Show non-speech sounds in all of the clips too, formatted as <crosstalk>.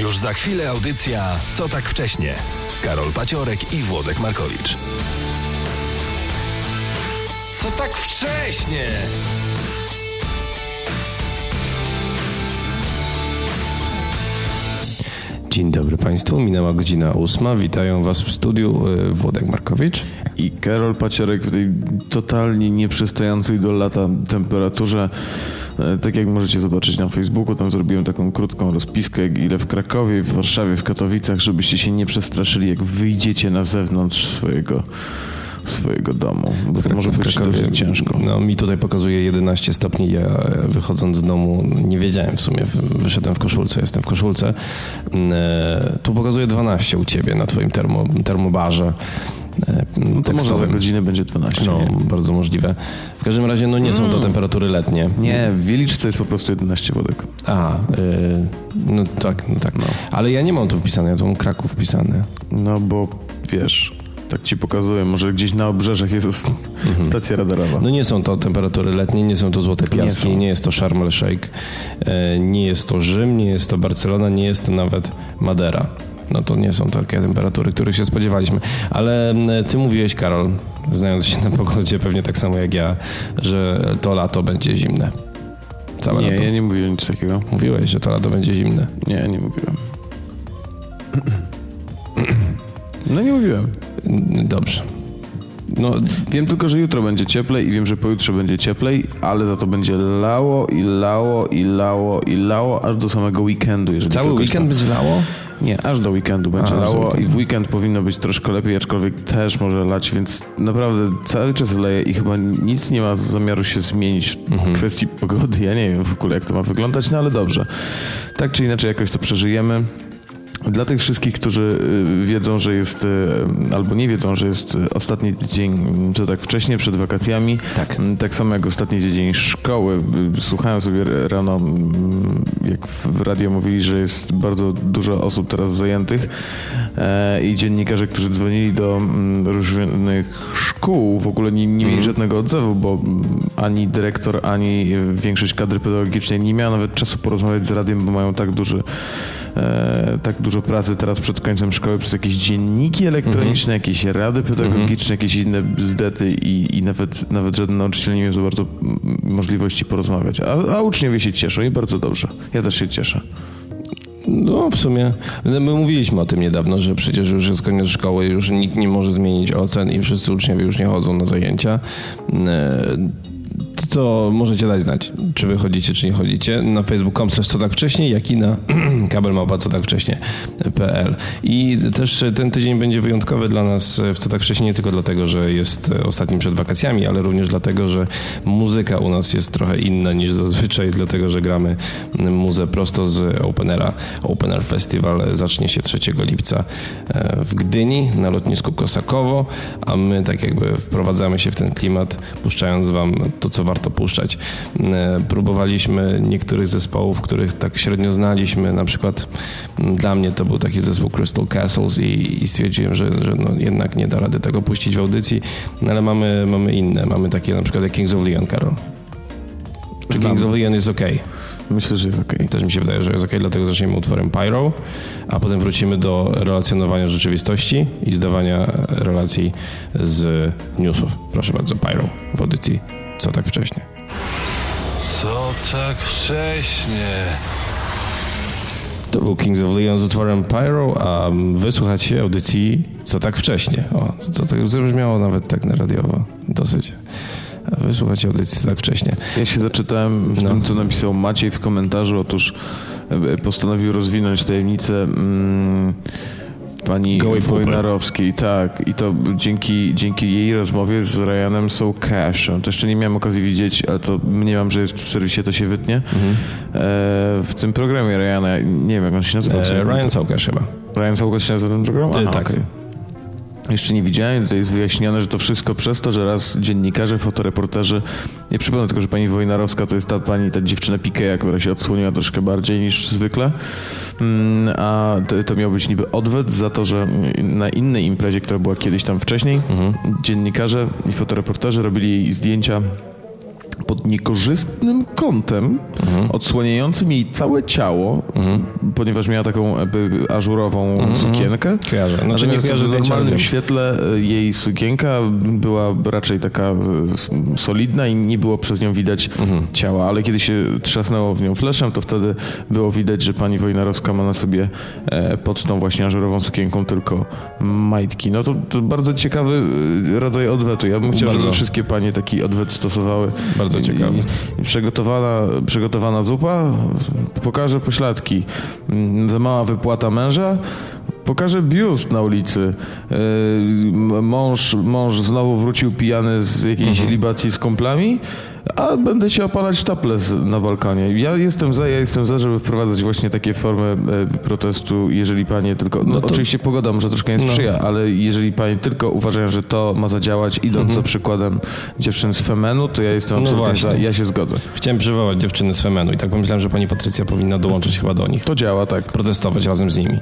Już za chwilę audycja Co tak wcześnie? Karol Paciorek i Włodek Markowicz. Co tak wcześnie? Dzień dobry Państwu, minęła godzina ósma. Witają Was w studiu y, Włodek Markowicz. I Karol Paciorek w tej totalnie nieprzystającej do lata temperaturze. E, Tak jak możecie zobaczyć na Facebooku, tam zrobiłem taką krótką rozpiskę, ile w Krakowie, w Warszawie, w Katowicach, żebyście się nie przestraszyli, jak wyjdziecie na zewnątrz swojego, swojego domu. Bo to może w być dosyć ciężko. No, mi tutaj pokazuje 11 stopni. Ja e, wychodząc z domu nie wiedziałem w sumie. Wyszedłem w koszulce, jestem w koszulce. Mm, e, Tu pokazuje 12 u ciebie na twoim termo, termobarze. E, No to może za godzinę będzie 12. No, nie? bardzo możliwe. W każdym razie, no nie są to temperatury letnie. Nie, w Wieliczce jest po prostu 11 wodek. A, y, no tak, no tak. Ale ja nie mam tu wpisane, ja tu mam Kraków wpisane. No bo wiesz, tak ci pokazuję, może gdzieś na obrzeżach jest stacja radarowa. No nie są to temperatury letnie, nie są to złote piaski, nie, są. jest to Sharm el Sheikh, e, nie jest to Rzym, nie jest to Barcelona, nie jest to nawet Madera. No to nie są takie temperatury, których się spodziewaliśmy. Ale m, ty mówiłeś, Karol, znając się na pogodzie pewnie tak samo jak ja, że to lato będzie zimne. Całe nie, lato. ja nie mówiłem nic takiego. Mówiłeś, że to lato będzie zimne. Nie, nie mówiłem. No nie mówiłem. Dobrze. No, Wiem tylko, że jutro będzie cieplej i wiem, że pojutrze będzie cieplej, ale za to będzie lało i lało i lało i lało aż do samego weekendu. Jeżeli cały weekend będzie lało? Nie, aż do weekendu będzie A, aż do lało i w weekend powinno być troszkę lepiej, aczkolwiek też może lać, więc naprawdę cały czas leje i chyba nic nie ma zamiaru się zmienić w Mhm. kwestii pogody. Ja nie wiem w ogóle, jak to ma wyglądać, no ale dobrze. Tak czy inaczej jakoś to przeżyjemy. Dla tych wszystkich, którzy y, wiedzą, że jest, y, albo nie wiedzą, że jest y, ostatni dzień, to tak wcześnie, przed wakacjami, Tak. Tak samo jak ostatni dzień szkoły. Słuchałem sobie rano, jak w radio mówili, że jest bardzo dużo osób teraz zajętych e, i dziennikarze, którzy dzwonili do różnych szkół, w ogóle nie, nie mieli żadnego odzewu, bo ani dyrektor, ani większość kadry pedagogicznej nie miała nawet czasu porozmawiać z radiem, bo mają tak duży e, tak dużo pracy teraz przed końcem szkoły przez jakieś dzienniki elektroniczne, jakieś rady pedagogiczne, jakieś inne bzdety i, i nawet, nawet żaden nauczyciel nie miał za bardzo mm, możliwości porozmawiać. A, a uczniowie się cieszą i bardzo dobrze. Ja też się cieszę. No, w sumie my mówiliśmy o tym niedawno, że przecież już jest koniec szkoły, już nikt nie może zmienić ocen i wszyscy uczniowie już nie chodzą na zajęcia. To możecie dać znać, czy wy chodzicie, czy nie chodzicie. Na facebook.com co tak wcześniej, jak i na <clears throat> kabelmałpa co tak wcześnie.pl. I też ten tydzień będzie wyjątkowy dla nas w co tak wcześnie, nie tylko dlatego, że jest ostatnim przed wakacjami, ale również dlatego, że muzyka u nas jest trochę inna niż zazwyczaj, dlatego, że gramy muzę prosto z Openera. Open Air Festival zacznie się 3 lipca e, w Gdyni na lotnisku Kosakowo, a my tak jakby wprowadzamy się w ten klimat, puszczając wam to, co warto puszczać. E, Próbowaliśmy niektórych zespołów, których tak średnio znaliśmy, na przykład dla mnie to był taki zespół Crystal Castles i, i stwierdziłem, że, że no jednak nie da rady tego puścić w audycji, no ale mamy, mamy inne, mamy takie na przykład jak Kings of Leon, Karol. Czy. Kings of Leon jest okej? Myślę, że jest okej. Też mi się wydaje, że jest ok, dlatego zaczniemy utworem Pyro, a potem wrócimy do relacjonowania rzeczywistości i zdawania relacji z newsów. Proszę bardzo, Pyro w audycji Co tak wcześnie. Co tak wcześnie? To był Kings of Leon z utworem Pyro, a wysłuchacie audycji Co tak wcześnie. O, to, tak zabrzmiało nawet tak na radiowo dosyć. A wysłuchacie audycji Co tak wcześnie. Ja się zaczytałem w No. tym, co napisał Maciej w komentarzu. Otóż e, postanowił rozwinąć tajemnicę mm, pani Gołej. Wojnarowskiej. Tak, i to dzięki, dzięki jej rozmowie z Ryanem So Cashem. To jeszcze nie miałem okazji widzieć, ale to mniemam, że jest w serwisie, to się wytnie. Mhm. E, w tym programie Ryana, nie wiem jak on się nazywa. E, Ryan Saukasz chyba. Ryan Sołkosz się nazywa ten program? E, tak. okej. Jeszcze nie widziałem, tutaj jest wyjaśnione, że to wszystko przez to, że raz dziennikarze, fotoreporterzy, nie przypomnę tylko, że pani Wojnarowska to jest ta pani, ta dziewczyna Pikeja, która się odsłoniła troszkę bardziej niż zwykle, Mm, a to, to miał być niby odwet za to, że na innej imprezie, która była kiedyś tam wcześniej, dziennikarze i fotoreporterzy robili jej zdjęcia pod niekorzystnym kątem, odsłaniającym jej całe ciało, ponieważ miała taką jakby ażurową sukienkę. Kojarzę. Nie Natomiast kojarzę w normalnym świetle e, jej sukienka była raczej taka e, solidna i nie było przez nią widać Mhm. ciała, ale kiedy się trzasnęło w nią fleszem, to wtedy było widać, że pani Wojnarowska ma na sobie e, pod tą właśnie ażurową sukienką tylko majtki. No to, to bardzo ciekawy rodzaj odwetu. Ja bym chciał, Bardzo. żeby wszystkie panie taki odwet stosowały. Bardzo Ciekawy. I przygotowana, przygotowana zupa pokaże pośladki. Mm, Za mała wypłata męża pokaże biust na ulicy. M- Mąż, mąż znowu wrócił pijany z jakiejś Mhm. libacji z kumplami, a będę się opalać topless na balkonie. Ja jestem za, ja jestem za, żeby wprowadzać właśnie takie formy e, protestu, jeżeli panie tylko... No, No to- Oczywiście pogoda może troszkę nie No. sprzyja, ale jeżeli panie tylko uważają, że to ma zadziałać, idąc za przykładem dziewczyn z Femenu, to ja jestem Mhm. No absolutnie za, ja się zgodzę. Chciałem przywołać dziewczyny z Femenu i tak pomyślałem, że pani Patrycja powinna dołączyć chyba do nich. To działa, tak. Protestować razem z nimi.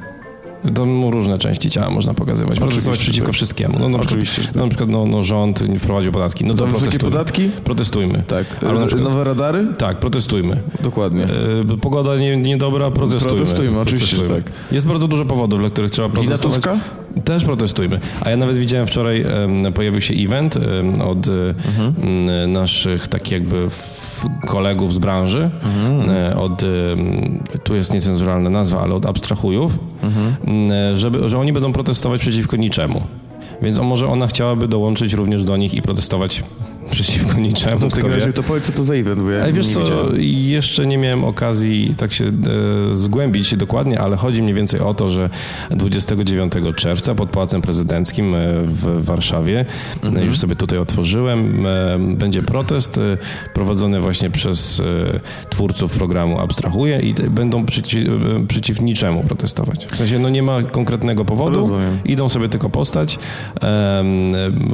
To mu różne części ciała można pokazywać. Protestować Oczywiście, przeciwko tak. wszystkiemu. No, na Oczywiście, przykład, że tak. no, na przykład no, no, rząd nie wprowadził podatki. No to protestujmy. podatki? Protestujmy. Tak. Ale na przykład, Nowe radary? tak, protestujmy. Dokładnie. E, Pogoda nie, niedobra, protestujmy. Protestujmy, oczywiście, że tak. Jest bardzo dużo powodów, dla których trzeba protestować. Tuska? Też protestujmy. A ja nawet widziałem wczoraj, pojawił się event od e, m, naszych takich jakby kolegów z branży, e, od, tu jest niecenzuralna nazwa, ale od abstrahujów, m, e, żeby, że oni będą protestować przeciwko niczemu. Więc może ona chciałaby dołączyć również do nich i protestować przeciwko niczemu. To w takim razie to powiedz, co to za event, bo ja Ale wiesz nie co, widziałem. jeszcze nie miałem okazji tak się e, zgłębić dokładnie, ale chodzi mniej więcej o to, że 29 czerwca pod Pałacem Prezydenckim e, w Warszawie, Mhm. e, już sobie tutaj otworzyłem, e, będzie protest prowadzony właśnie przez twórców programu Abstrahuję i będą przeci, e, przeciw niczemu protestować. W sensie, no nie ma konkretnego powodu, Rozumiem. idą sobie tylko postać,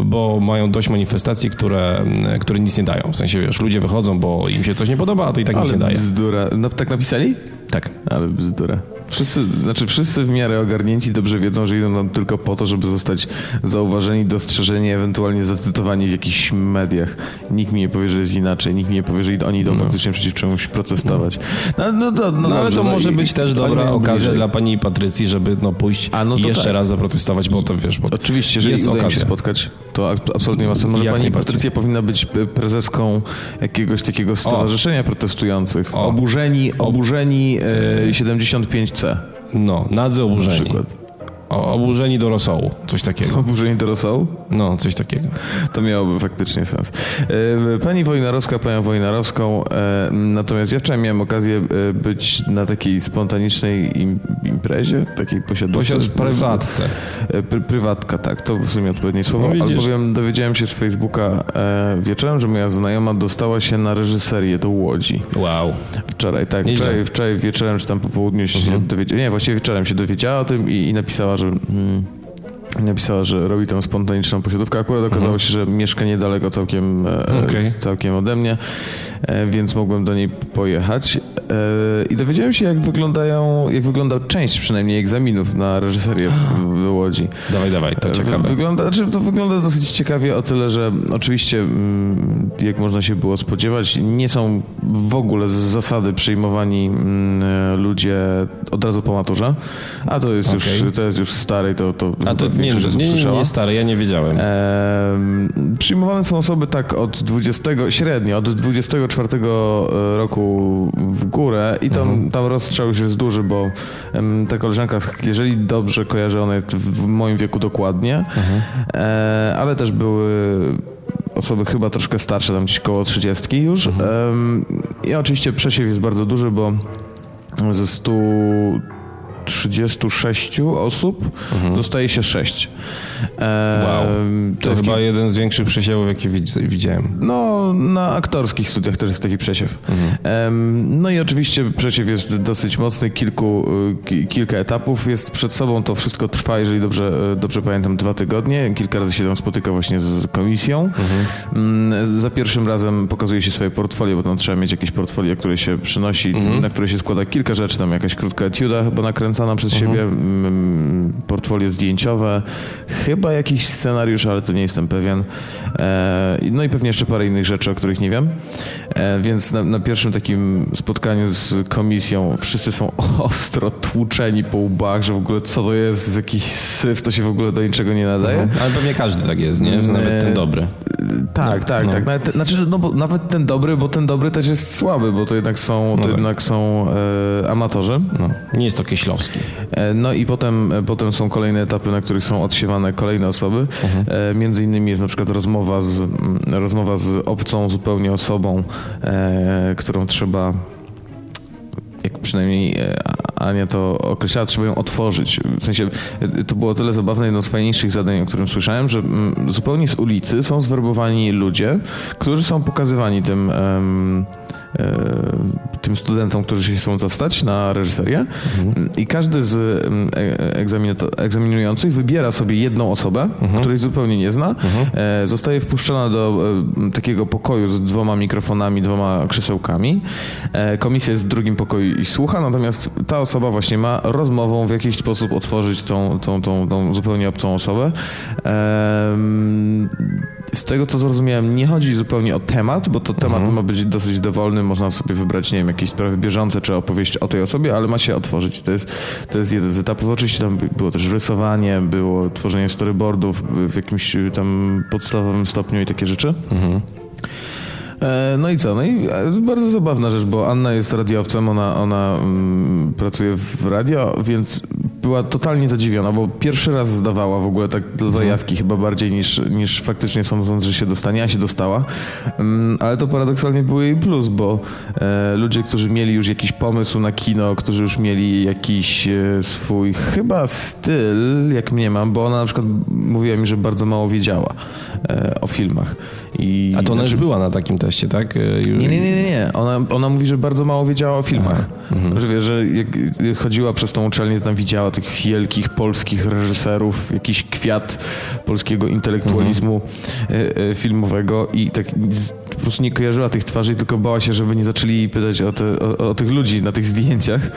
bo mają dość manifestacji, które, które nic nie dają. W sensie, wiesz, ludzie wychodzą, bo im się coś nie podoba, a to i tak nic Ale nie daje. bzdura. No, tak napisali? Tak. Ale bzdura. Wszyscy, znaczy wszyscy w miarę ogarnięci dobrze wiedzą, że idą tam tylko po to, żeby zostać zauważeni, dostrzeżeni, ewentualnie zacytowani w jakichś mediach. Nikt mi nie powie, że jest inaczej, nikt mi nie powie, że oni idą faktycznie przeciw czemuś protestować. No, no, no, no, No, ale dobrze, to no może i- być też dobra okazja bliżej. dla pani Patrycji, żeby no, pójść A, no to jeszcze tak. raz zaprotestować, bo to wiesz, bo Oczywiście, jeżeli jest uda im się okazja. spotkać, to ab- absolutnie ma sens. Może Jak pani. Patrycja powinna być prezeską jakiegoś takiego stowarzyszenia protestujących. O. Oburzeni, oburzeni e, 75C No, nadzy na oburzeni. przykład. O, oburzeni do rosołu, coś takiego. Oburzeni do rosołu? No, coś takiego. To miałoby faktycznie sens. E, Pani Wojnarowska, panią Wojnarowską, e, natomiast ja wczoraj miałem okazję e, być na takiej spontanicznej im, imprezie, takiej posiadówce. Posiad prywatce. Pry, prywatka, tak, to w sumie odpowiednie słowo, No widzisz. albowiem dowiedziałem się z Facebooka wieczorem, że moja znajoma dostała się na reżyserię do Łodzi. Wow. Wczoraj, tak, wczoraj, wczoraj wieczorem czy tam po południu się Mhm. dowiedziała, nie, właściwie wieczorem się dowiedziała o tym i, i napisała, że... Mm, Napisała, że robi tą spontaniczną posiadówkę. Akurat okazało się, że mieszka niedaleko całkiem, e, Mhm. Okej. całkiem ode mnie, e, więc mogłem do niej pojechać. E, I dowiedziałem się, jak wyglądają, jak wygląda część przynajmniej egzaminów na reżyserię w, Łodzi. Dawaj, dawaj, to Wy- ciekawe. Wygląda, znaczy to wygląda dosyć ciekawie o tyle, że oczywiście, mm, jak można się było spodziewać, nie są w ogóle z zasady przyjmowani mm, e, ludzie od razu po maturze, a to jest, Okej. już, to jest już stary, to, to A to nie, nie, nie, nie stary, ja nie wiedziałem. Em, przyjmowane są osoby tak od 20, średnio od 24 roku w górę i tam, Mhm. tam rozstrzał już jest duży, bo em, ta koleżanka, jeżeli dobrze kojarzę, ona jest w moim wieku dokładnie, Mhm. e, ale też były osoby chyba troszkę starsze, tam gdzieś koło 30 już. Mhm. Em, I oczywiście przesiew jest bardzo duży, bo ze 136 osób dostaje się 6. Mhm. Wow. To, jest chyba jeden z większych przesiewów, jakie widz- widziałem. no, na aktorskich studiach też jest taki przesiew. Em, no i oczywiście przesiew jest dosyć mocny, kilku, y, ki, kilka etapów jest przed sobą. To wszystko trwa, jeżeli dobrze, y, dobrze pamiętam, dwa tygodnie. Kilka razy się tam spotyka właśnie z komisją. Mm, Za pierwszym razem pokazuje się swoje portfolio, bo tam trzeba mieć jakieś portfolio, które się przynosi, na które się składa kilka rzeczy, tam jakaś krótka etiuda chyba nakręcana sama przez siebie, mm, portfolio zdjęciowe, chyba jakiś scenariusz, ale to nie jestem pewien. E, no i pewnie jeszcze parę innych rzeczy, o których nie wiem. E, więc na, na pierwszym takim spotkaniu z komisją wszyscy są <laughs> ostro tłuczeni po łbach, że w ogóle co to jest, jakiś syf, to się w ogóle do niczego nie nadaje. Ale pewnie każdy tak jest, nie? Nawet ten dobry. Tak, tak, No. tak. Nawet, znaczy, no bo nawet ten dobry, bo ten dobry też jest słaby, bo to jednak są, to tak. jednak są e, amatorzy. No, nie jest to Kieślowski. E, No i potem, e, potem są kolejne etapy, na których są odsiewane kolejne osoby. E, Między innymi jest na przykład rozmowa z, rozmowa z obcą zupełnie osobą, którą trzeba jak przynajmniej Ania to określała, trzeba ją otworzyć. W sensie to było tyle zabawne, jedno z fajniejszych zadań, o którym słyszałem, że zupełnie z ulicy są zwerbowani ludzie, którzy są pokazywani tym, tym studentom, którzy się chcą dostać na reżyserię i każdy z em, e- egzaminato- egzaminujących wybiera sobie jedną osobę, której zupełnie nie zna, e, zostaje wpuszczona do e, takiego pokoju z dwoma mikrofonami, dwoma krzesełkami. E, Komisja jest w drugim pokoju i słucha, natomiast ta osoba właśnie ma rozmową w jakiś sposób otworzyć tą, tą, tą, tą zupełnie obcą osobę. Em, Z tego co zrozumiałem, nie chodzi zupełnie o temat, bo to temat ma być dosyć dowolny, można sobie wybrać, nie wiem, jakieś sprawy bieżące czy opowieść o tej osobie, ale ma się otworzyć. To jest, to jest jeden z etapów. Oczywiście tam by- było też rysowanie, było tworzenie storyboardów w jakimś tam podstawowym stopniu i takie rzeczy. E, No i co? No i e, bardzo zabawna rzecz, bo Anna jest radiowcem, ona, ona mm, pracuje w radio, więc była totalnie zadziwiona, bo pierwszy raz zdawała w ogóle tak dla zajawki, chyba bardziej niż, niż faktycznie sądząc, że się dostanie, a się dostała. Mm, Ale to paradoksalnie był jej plus, bo e, ludzie, którzy mieli już jakiś pomysł na kino, którzy już mieli jakiś e, swój chyba styl, jak mnie mam, bo ona na przykład mówiła mi, że bardzo mało wiedziała e, o filmach. I, A to ona już znaczy- była na takim teście, tak? Już- nie, nie, nie, nie. Ona, ona mówi, że bardzo mało wiedziała o filmach. Że wie, że jak chodziła przez tą uczelnię, tam widziała tych wielkich polskich reżyserów, jakiś kwiat polskiego intelektualizmu e, e, filmowego i tak po prostu nie kojarzyła tych twarzy, tylko bała się, żeby nie zaczęli pytać o, te, o, o tych ludzi na tych zdjęciach.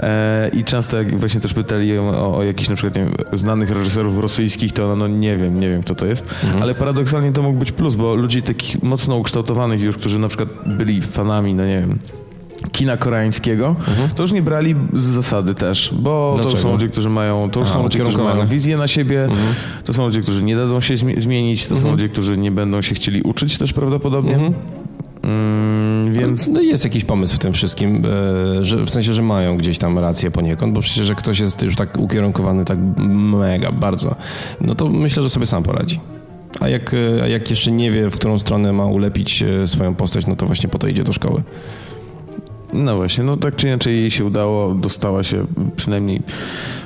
E, I często jak właśnie też pytali ją o, o jakichś na przykład wiem, znanych reżyserów rosyjskich, to ona no nie wiem, nie wiem kto to jest. Ale paradoksalnie to mógł być plus, bo ludzi takich mocno ukształtowanych już, którzy na przykład byli fanami, no nie wiem, kina koreańskiego, to już nie brali z zasady też, bo to Dlaczego? są ludzie, którzy mają, to już A, są ludzie, którzy mają wizję na siebie, to są ludzie, którzy nie dadzą się zmi- zmienić, to są ludzie, którzy nie będą się chcieli uczyć też prawdopodobnie. Mm, więc No jest jakiś pomysł w tym wszystkim, e, że, w sensie, że mają gdzieś tam rację poniekąd, bo przecież jak ktoś jest już tak ukierunkowany tak mega, bardzo, no to myślę, że sobie sam poradzi. A jak, a jak jeszcze nie wie, w którą stronę ma ulepić e, swoją postać, no to właśnie po to idzie do szkoły. no właśnie, no tak czy inaczej jej się udało, dostała się przynajmniej...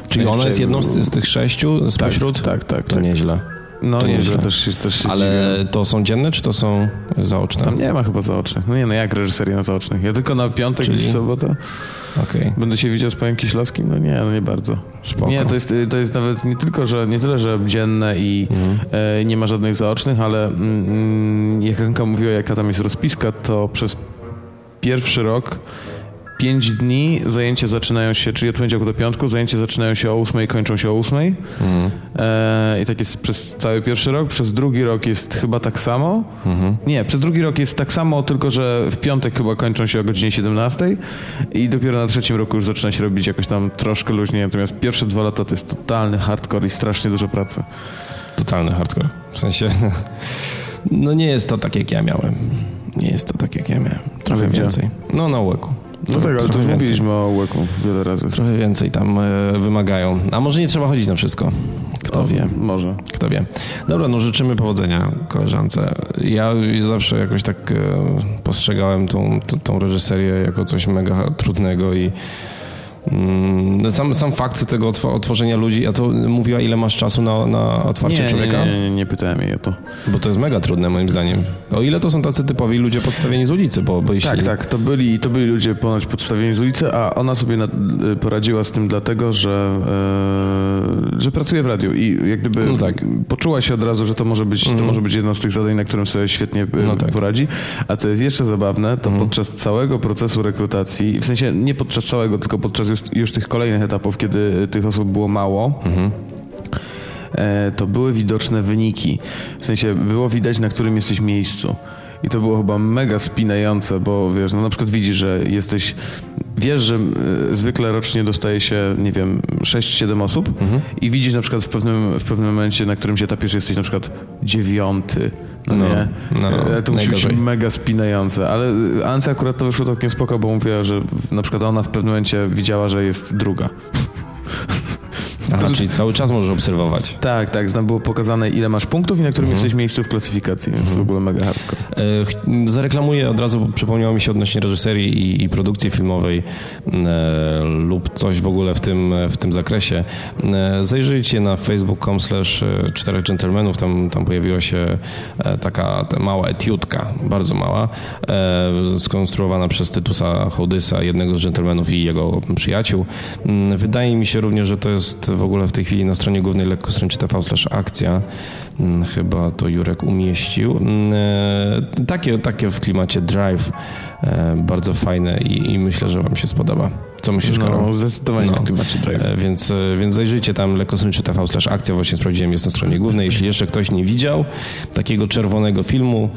Czyli ona jest jedną z, z tych sześciu spośród? tak, tak, To tak. nieźle. No to nieźle, też, się- też się Ale zdziwiłem. to są dzienne, czy to są zaoczne? Tam nie ma chyba zaocznych. No nie, no jak reżyseria na zaocznych? Ja tylko na piątek Czyli? i sobotę. Okej. Będę się widział z panem Kieślowskim? No nie, no nie bardzo. Spoko. Nie, to jest, to jest nawet nie tylko, że nie tyle, że dzienne i e, nie ma żadnych zaocznych, ale mm, jak Anka mówiła, jaka tam jest rozpiska, to przez pierwszy rok pięć dni zajęcia zaczynają się, czyli od poniedziałku do piątku, zajęcia zaczynają się o ósmej, kończą się o ósmej. E, I tak jest przez cały pierwszy rok. Przez drugi rok jest chyba tak samo. Nie, przez drugi rok jest tak samo, tylko że w piątek chyba kończą się o godzinie 17 i dopiero na trzecim roku już zaczyna się robić jakoś tam troszkę luźniej. Natomiast pierwsze dwa lata to jest totalny hardcore i strasznie dużo pracy. Totalny hardcore. W sensie, <laughs> no nie jest to tak, jak ja miałem. Nie jest to tak, jak ja miałem. Trochę Gdzie? więcej. No na łyku. No tak, ale to już więcej. mówiliśmy o łyku wiele razy. Trochę więcej tam e, wymagają. A może nie trzeba chodzić na wszystko? Kto O, wie? Może. Kto wie. Dobra, no życzymy powodzenia koleżance. Ja zawsze jakoś tak e, postrzegałem tą, tą, tą reżyserię jako coś mega trudnego i sam, sam fakt tego otw- otworzenia ludzi, a to mówiła ile masz czasu na, na otwarcie Nie, nie, człowieka? nie, nie, nie pytałem jej o to. Bo to jest mega trudne moim zdaniem. O ile to są tacy typowi ludzie podstawieni z ulicy, bo, bo jeśli... Tak, tak. To byli, to byli ludzie ponoć podstawieni z ulicy, a ona sobie na, poradziła z tym dlatego, że, e, że pracuje w radiu i jak gdyby No tak. poczuła się od razu, że to może, być, to może być jedno z tych zadań, na którym sobie świetnie e, No tak. poradzi. A co jest jeszcze zabawne, to podczas całego procesu rekrutacji, w sensie nie podczas całego, tylko podczas już już, już tych kolejnych etapów, kiedy tych osób było mało, e, to były widoczne wyniki. W sensie było widać, na którym jesteś miejscu. I to było chyba mega spinające, bo wiesz, no na przykład widzisz, że jesteś, wiesz, że e, zwykle rocznie dostaje się, nie wiem, 6-7 osób i widzisz na przykład w pewnym, w pewnym momencie, na którymś etapie, że jesteś na przykład dziewiąty, no, No, nie? no, E, to musi być najgorzej. mega spinające, ale Ance akurat to wyszło całkiem spoko, bo mówiła, że na przykład ona w pewnym momencie widziała, że jest druga. <laughs> Aha, czyli cały czas możesz obserwować. Tak, tak, tam było pokazane ile masz punktów i na którym Mhm. jesteś miejscu w klasyfikacji, więc w ogóle mega hardcore. E, Zareklamuję od razu, bo przypomniało mi się odnośnie reżyserii i, i produkcji filmowej e, lub coś w ogóle w tym, w tym zakresie. E, zajrzyjcie na facebook.com slash e, czterech dżentelmenów, tam, tam pojawiła się e, taka ta mała etiudka, bardzo mała, e, skonstruowana przez Tytusa Hołdysa, jednego z dżentelmenów i jego przyjaciół. Mm, Wydaje mi się również, że to jest w ogóle w tej chwili na stronie głównej lekkostręczy TV slash akcja. Mm, Chyba to Jurek umieścił. Mm, e, Takie, takie w klimacie drive. e, Bardzo fajne i, i myślę, że wam się spodoba. Co myślisz, Karol? No, zdecydowanie No. E, Więc, e, więc zajrzyjcie tam lekkostroniczy TV slash akcja, właśnie sprawdziłem, jest na stronie głównej. Jeśli jeszcze ktoś nie widział takiego czerwonego filmu,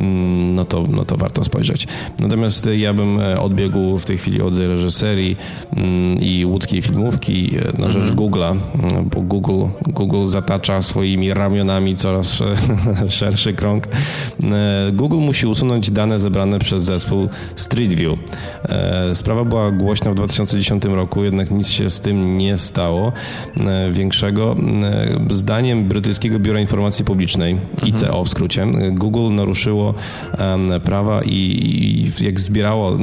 mm, no to, no to warto spojrzeć. Natomiast e, ja bym odbiegł w tej chwili od reżyserii mm, i łódzkiej filmówki na rzecz Google'a, mm, bo Google, Google zatacza swoimi ramionami coraz <laughs> szerszy krąg. Google musi usunąć dane zebrane przez zespół Street View. Sprawa była głośna w 2010 roku, jednak nic się z tym nie stało e, większego. E, Zdaniem Brytyjskiego Biura Informacji Publicznej, ICO w skrócie, Google naruszyło prawa i, jak zbierało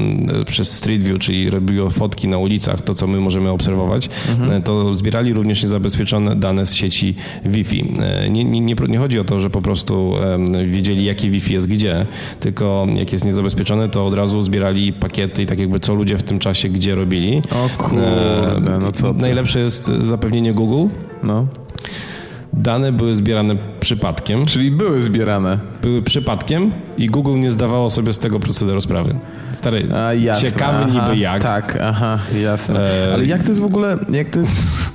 przez Street View, czyli robiło fotki na ulicach, to co my możemy obserwować, e, to zbierali również niezabezpieczone dane z sieci Wi-Fi. Nie, nie, nie, nie chodzi o to, że po prostu wiedzieli, jakie Wi-Fi jest gdzie, tylko jak jest niezabezpieczone, to od razu zbierali pakiety i tak jakby co ludzie w tym czasie gdzie robili. O kurde, no co ty. Najlepsze jest zapewnienie Google. No. Dane były zbierane przypadkiem, Czyli były zbierane. były przypadkiem i Google nie zdawało sobie z tego procederu sprawy. Stary, A, jasne. ciekawy aha, niby jak. Tak, aha, jasne. E, Ale jak to jest w ogóle, jak to jest...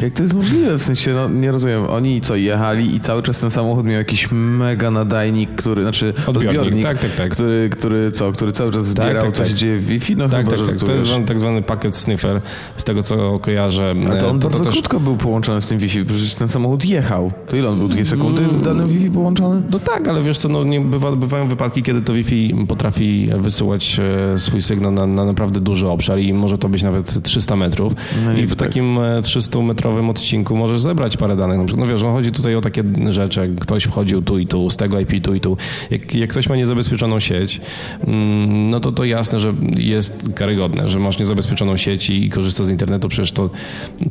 Jak to jest możliwe? W sensie, no, nie rozumiem. Oni co, jechali i cały czas ten samochód miał jakiś mega nadajnik, który, znaczy odbiornik, odbiornik tak, tak, tak. Który, który co, który cały czas tak, zbierał, tak, tak, co tak. się dzieje w Wi-Fi? No tak, chyba, tak, tak. To jest tak zwany pakiet sniffer, z tego co kojarzę. Ale to e, on to, to bardzo też... krótko był połączony z tym Wi-Fi, przecież ten samochód jechał. To ile on był? Dwie sekundy z mm. danym Wi-Fi połączony? No tak, ale wiesz co, no, nie bywa, bywają wypadki, kiedy to Wi-Fi potrafi wysyłać e, swój sygnał na, na naprawdę duży obszar i może to być nawet 300 metrów. No i, i w tak. takim e, 300-metrowym nowym odcinku możesz zebrać parę danych. Na przykład, no wiesz, no chodzi tutaj o takie rzeczy, jak ktoś wchodził tu i tu, z tego IP tu i tu. Jak, jak ktoś ma niezabezpieczoną sieć, mm, no to to jasne, że jest karygodne, że masz niezabezpieczoną sieć i korzysta z internetu. Przecież to,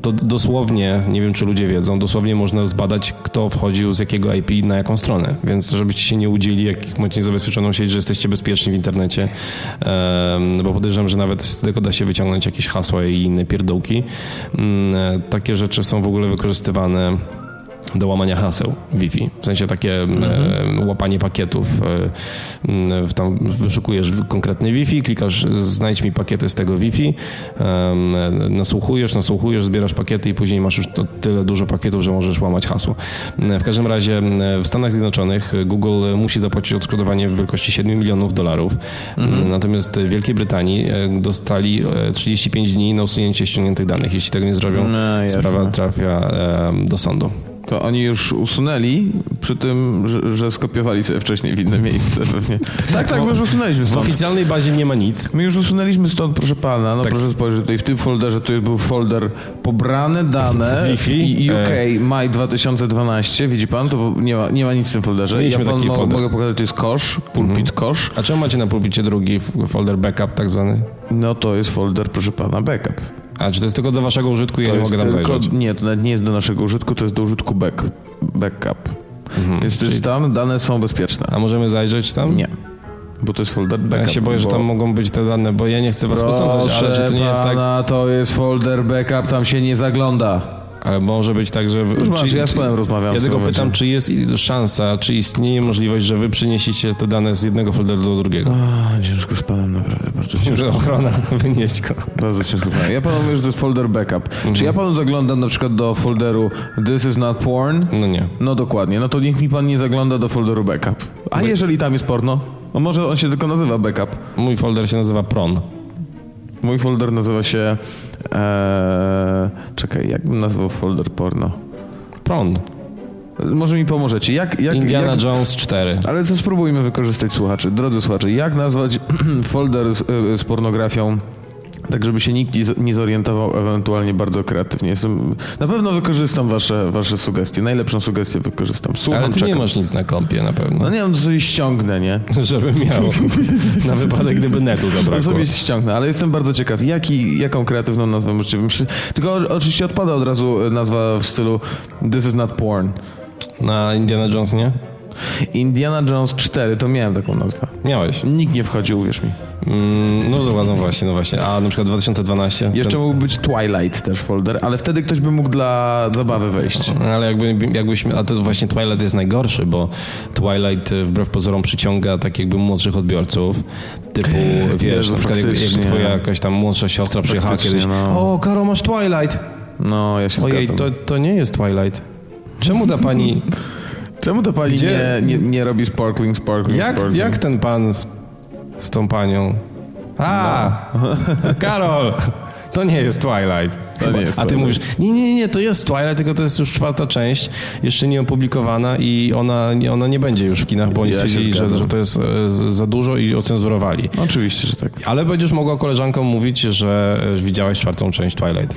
to dosłownie, nie wiem czy ludzie wiedzą, dosłownie można zbadać, kto wchodził z jakiego IP na jaką stronę. Więc żeby ci się nie udzieli, jak macie niezabezpieczoną sieć, że jesteście bezpieczni w internecie, bo podejrzewam, że nawet z tego da się wyciągnąć jakieś hasła i inne pierdołki. Mm, e, takie, że rzeczy są w ogóle wykorzystywane do łamania haseł Wi-Fi. W sensie takie e, łapanie pakietów. E, m, w tam wyszukujesz konkretny Wi-Fi, klikasz znajdź mi pakiety z tego Wi-Fi, nasłuchujesz, nasłuchujesz, zbierasz pakiety i później masz już tyle dużo pakietów, że możesz łamać hasło. E, W każdym razie w Stanach Zjednoczonych Google musi zapłacić odszkodowanie w wielkości 7 milionów dolarów. Natomiast w Wielkiej Brytanii e, dostali e, 35 dni na usunięcie ściągniętych danych. Jeśli tego nie zrobią, No, sprawa trafia do sądu. To oni już usunęli przy tym, że, że skopiowali sobie wcześniej w inne miejsce pewnie. Tak, tak, my już usunęliśmy W stąd. oficjalnej bazie nie ma nic. My już usunęliśmy stąd, proszę pana, no Tak. proszę spojrzeć, tutaj w tym folderze to był folder pobrane dane Wi-Fi, i UK e. maj 2012, widzi pan, to nie ma, nie ma nic w tym folderze. Mieliśmy ja pan taki mo- folder. mogę pokazać, to jest kosz, pulpit kosz, A czemu macie na pulpicie drugi folder backup tak zwany? no to jest folder, proszę pana, backup. A czy to jest tylko do waszego użytku i ja nie mogę tam tylko, zajrzeć? Nie, to nawet nie jest do naszego użytku, to jest do użytku back, backup. Więc to jest tam, dane są bezpieczne. A możemy zajrzeć tam? Nie, bo to jest folder backup. Ja się boję, że bo- tam mogą być te dane, bo ja nie chcę was posądzać, ale czy to nie jest tak... to jest folder backup, tam się nie zagląda. Ale może być tak, że... wy- Proszę czy ja z panem rozmawiam Ja tylko pytam, czy jest szansa, czy istnieje możliwość, że wy przeniesiecie te dane z jednego folderu do drugiego? A, ciężko z panem naprawdę Bardzo ciężko. Ochrona, <laughs> wynieść go. Bardzo ciężko. Ja panu mówię, że to jest folder backup. Czy ja panu zaglądam na przykład do folderu This is not porn? No nie. No dokładnie. No to niech mi pan nie zagląda do folderu backup. A jeżeli tam jest porno? No może on się tylko nazywa backup. Mój folder się nazywa PRON. Mój folder nazywa się... E, czekaj, jak bym nazwał folder porno? PRON. Może mi pomożecie. Jak, jak, Indiana jak, Jones 4. Ale co spróbujmy wykorzystać słuchaczy. Drodzy słuchacze, jak nazwać <clears throat> folder z, y, z pornografią tak, żeby się nikt nie nie zorientował ewentualnie bardzo kreatywnie. Jestem, na pewno wykorzystam wasze, wasze sugestie. Najlepszą sugestię wykorzystam. Słucham, Ale ty nie czekam. masz nic na kompie na pewno. No nie wiem, to sobie ściągnę, nie? <laughs> Żeby miał. <laughs> Na wypadek, gdyby netu zabrakło. sobie ściągnę, ale jestem bardzo ciekaw, jaki, jaką kreatywną nazwę możecie wymyślić. Tylko oczywiście odpada od razu nazwa w stylu This is not porn. Na Indiana Jones nie? Indiana Jones 4, to miałem taką nazwę. Miałeś. Nikt nie wchodził, uwierz mi. Mm, no, no, no właśnie, no właśnie. A na przykład 2012? Jeszcze ten- mógł być Twilight też folder, ale wtedy ktoś by mógł dla zabawy wejść. Ale jakby, jakbyśmy, a to właśnie Twilight jest najgorszy, bo Twilight y, wbrew pozorom przyciąga tak jakby młodszych odbiorców, typu, <laughs> wiesz, na przykład jakby, twoja jakaś tam młodsza siostra przyjechała kiedyś, no. o, Karo, masz Twilight. No, ja się Ojej, zgadzam. to, to nie jest Twilight. Czemu ta pani, Czemu to pani Gdzie- nie, nie, nie robi sparkling, sparkling, jak, sparkling? jak ten pan w, z tą panią? A, <laughs> Karol, to nie jest Twilight. To nie jest A ty mówisz, nie, nie, nie, to jest Twilight, tylko to jest już czwarta część, jeszcze nie opublikowana i ona, nie- ona nie będzie już w kinach, bo oni Ja stwierdzili, że, że to jest e, za dużo i ocenzurowali. Oczywiście, że tak. Ale będziesz mogła koleżankom mówić, że e, widziałeś czwartą część Twilight.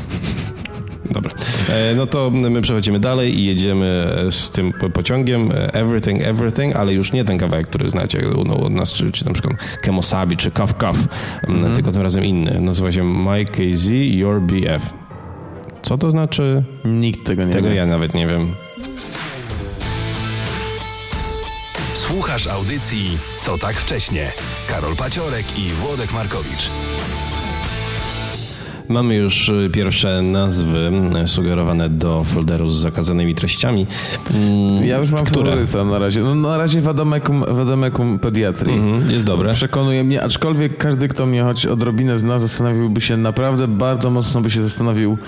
Dobra. E, No to my przechodzimy dalej i jedziemy e, z tym po- pociągiem e, Everything, Everything, ale już nie ten kawałek, który znacie no, od nas, czy, czy na przykład Kemosabi, czy Cuff Cuff, m, tylko tym razem inny. Nazywa się Mike KZ, Your BF. Co to znaczy? Nikt tego nie Tego wie. ja nawet nie wiem. Słuchasz audycji Co tak wcześnie. Karol Paciorek i Włodek Markowicz. Mamy już y, pierwsze nazwy y, sugerowane do folderu z zakazanymi treściami. Mm, Ja już mam Które? faworyta na razie. No, na razie Wademekum, Wademekum Pediatrii. Mhm, jest dobre. Przekonuje mnie, aczkolwiek każdy, kto mnie choć odrobinę zna, zastanowiłby się, naprawdę bardzo mocno by się zastanowił,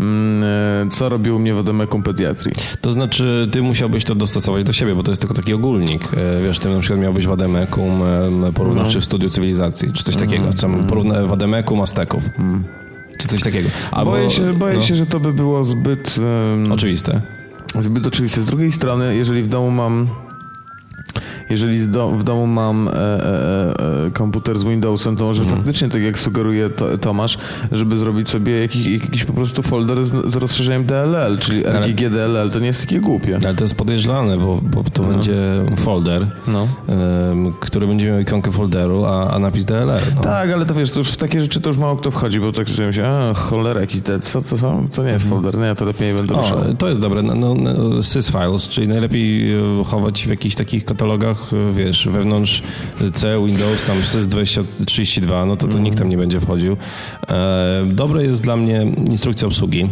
mm, e, co robił mnie Wademekum Pediatrii. To znaczy, ty musiałbyś to dostosować do siebie, bo to jest tylko taki ogólnik. E, Wiesz, ty na przykład miałbyś wademekum porównawczy w studiu cywilizacji, czy coś takiego. Tam porówna wademekum Azteków. Czy coś takiego. Albo, boję się, boję no, się, że to by było zbyt... em, Oczywiste. Zbyt oczywiste. Z drugiej strony, jeżeli w domu mam. Jeżeli w domu mam e, e, e, komputer z Windowsem, to może faktycznie, tak jak sugeruje to, Tomasz, żeby zrobić sobie jakiś, jakiś po prostu folder z, z rozszerzeniem DLL, czyli RGG DLL. To nie jest takie głupie. Ale to jest podejrzane, bo, bo to będzie folder, No. który będzie miał ikonkę folderu, a, a napis DLR. No. Tak, ale to wiesz, to już w takie rzeczy to już mało kto wchodzi, bo tak sobie się, a cholera, jakiś co, co, co, co nie jest folder, nie, to lepiej nie będę ruszał. To jest dobre. No, no, no, sysfiles, czyli najlepiej chować w jakichś takich katalogach, wiesz, wewnątrz C, Windows, tam sys2032, no to, to nikt tam nie będzie wchodził. E, dobre jest dla mnie instrukcja obsługi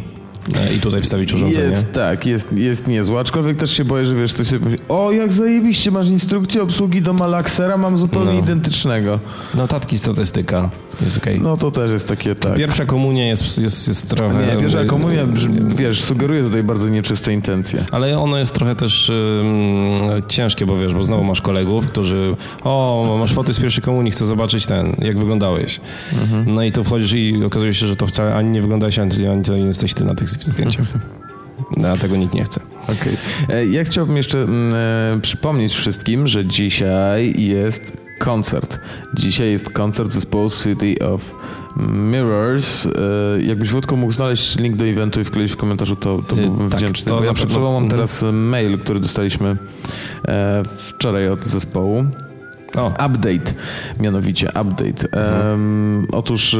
i tutaj wstawić urządzenie. Jest, tak, jest, jest niezła, aczkolwiek też się boję, że wiesz, to się pomyśli, o jak zajebiście, masz instrukcję obsługi do Malaxera, mam zupełnie No. identycznego. Notatki, statystyka, jest okej. No to też jest takie, tak. Pierwsza komunia jest, jest, jest trochę... Nie, pierwsza e, komunia, brzmi- wiesz, sugeruje tutaj bardzo nieczyste intencje. Ale ono jest trochę też ym, ciężkie, bo wiesz, bo znowu masz kolegów, którzy o, masz foty z pierwszej komunii, chcę zobaczyć ten, jak wyglądałeś. No i tu wchodzisz i okazuje się, że to wcale ani nie wyglądałeś, ani, ani to nie jesteś ty na tych zdjęciach. <laughs> No, a tego nikt nie chce. Okej. E, Ja chciałbym jeszcze mm, e, przypomnieć wszystkim, że dzisiaj jest koncert. Dzisiaj jest koncert zespołu City of Mirrors. E, Jakbyś Wódko mógł znaleźć link do eventu i wkleić w komentarzu, to, to byłbym tak, wdzięczny. to Bo ja przed sobą mam Mhm. teraz mail, który dostaliśmy wczoraj od zespołu. O, Update, mianowicie update. Em, otóż y,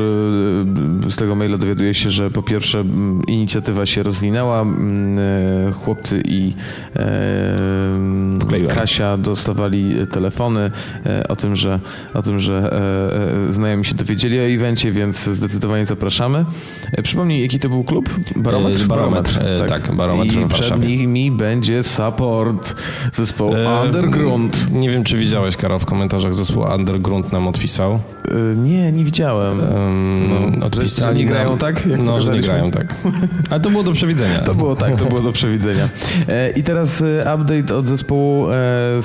z tego maila dowiaduję się, że po pierwsze inicjatywa się rozwinęła, e, chłopcy i e. Kasia dostawali telefony e, o tym, że, o tym, że e, e, znajomi się dowiedzieli o evencie, więc zdecydowanie zapraszamy. E, Przypomnij, jaki to był klub? Barometr? E, Barometr, e, tak, Barometr I w przed nimi będzie support zespołu e, Underground. Nie wiem, czy widziałeś, Karol, w komentarzach komentarzach zespół Underground nam odpisał. Y, nie, nie widziałem. Um, No, odpisali że nie grają nam- tak, jak No, że nie grają tak. Ale to było do przewidzenia. To było tak, to było do przewidzenia. E, I teraz e, update od zespołu e,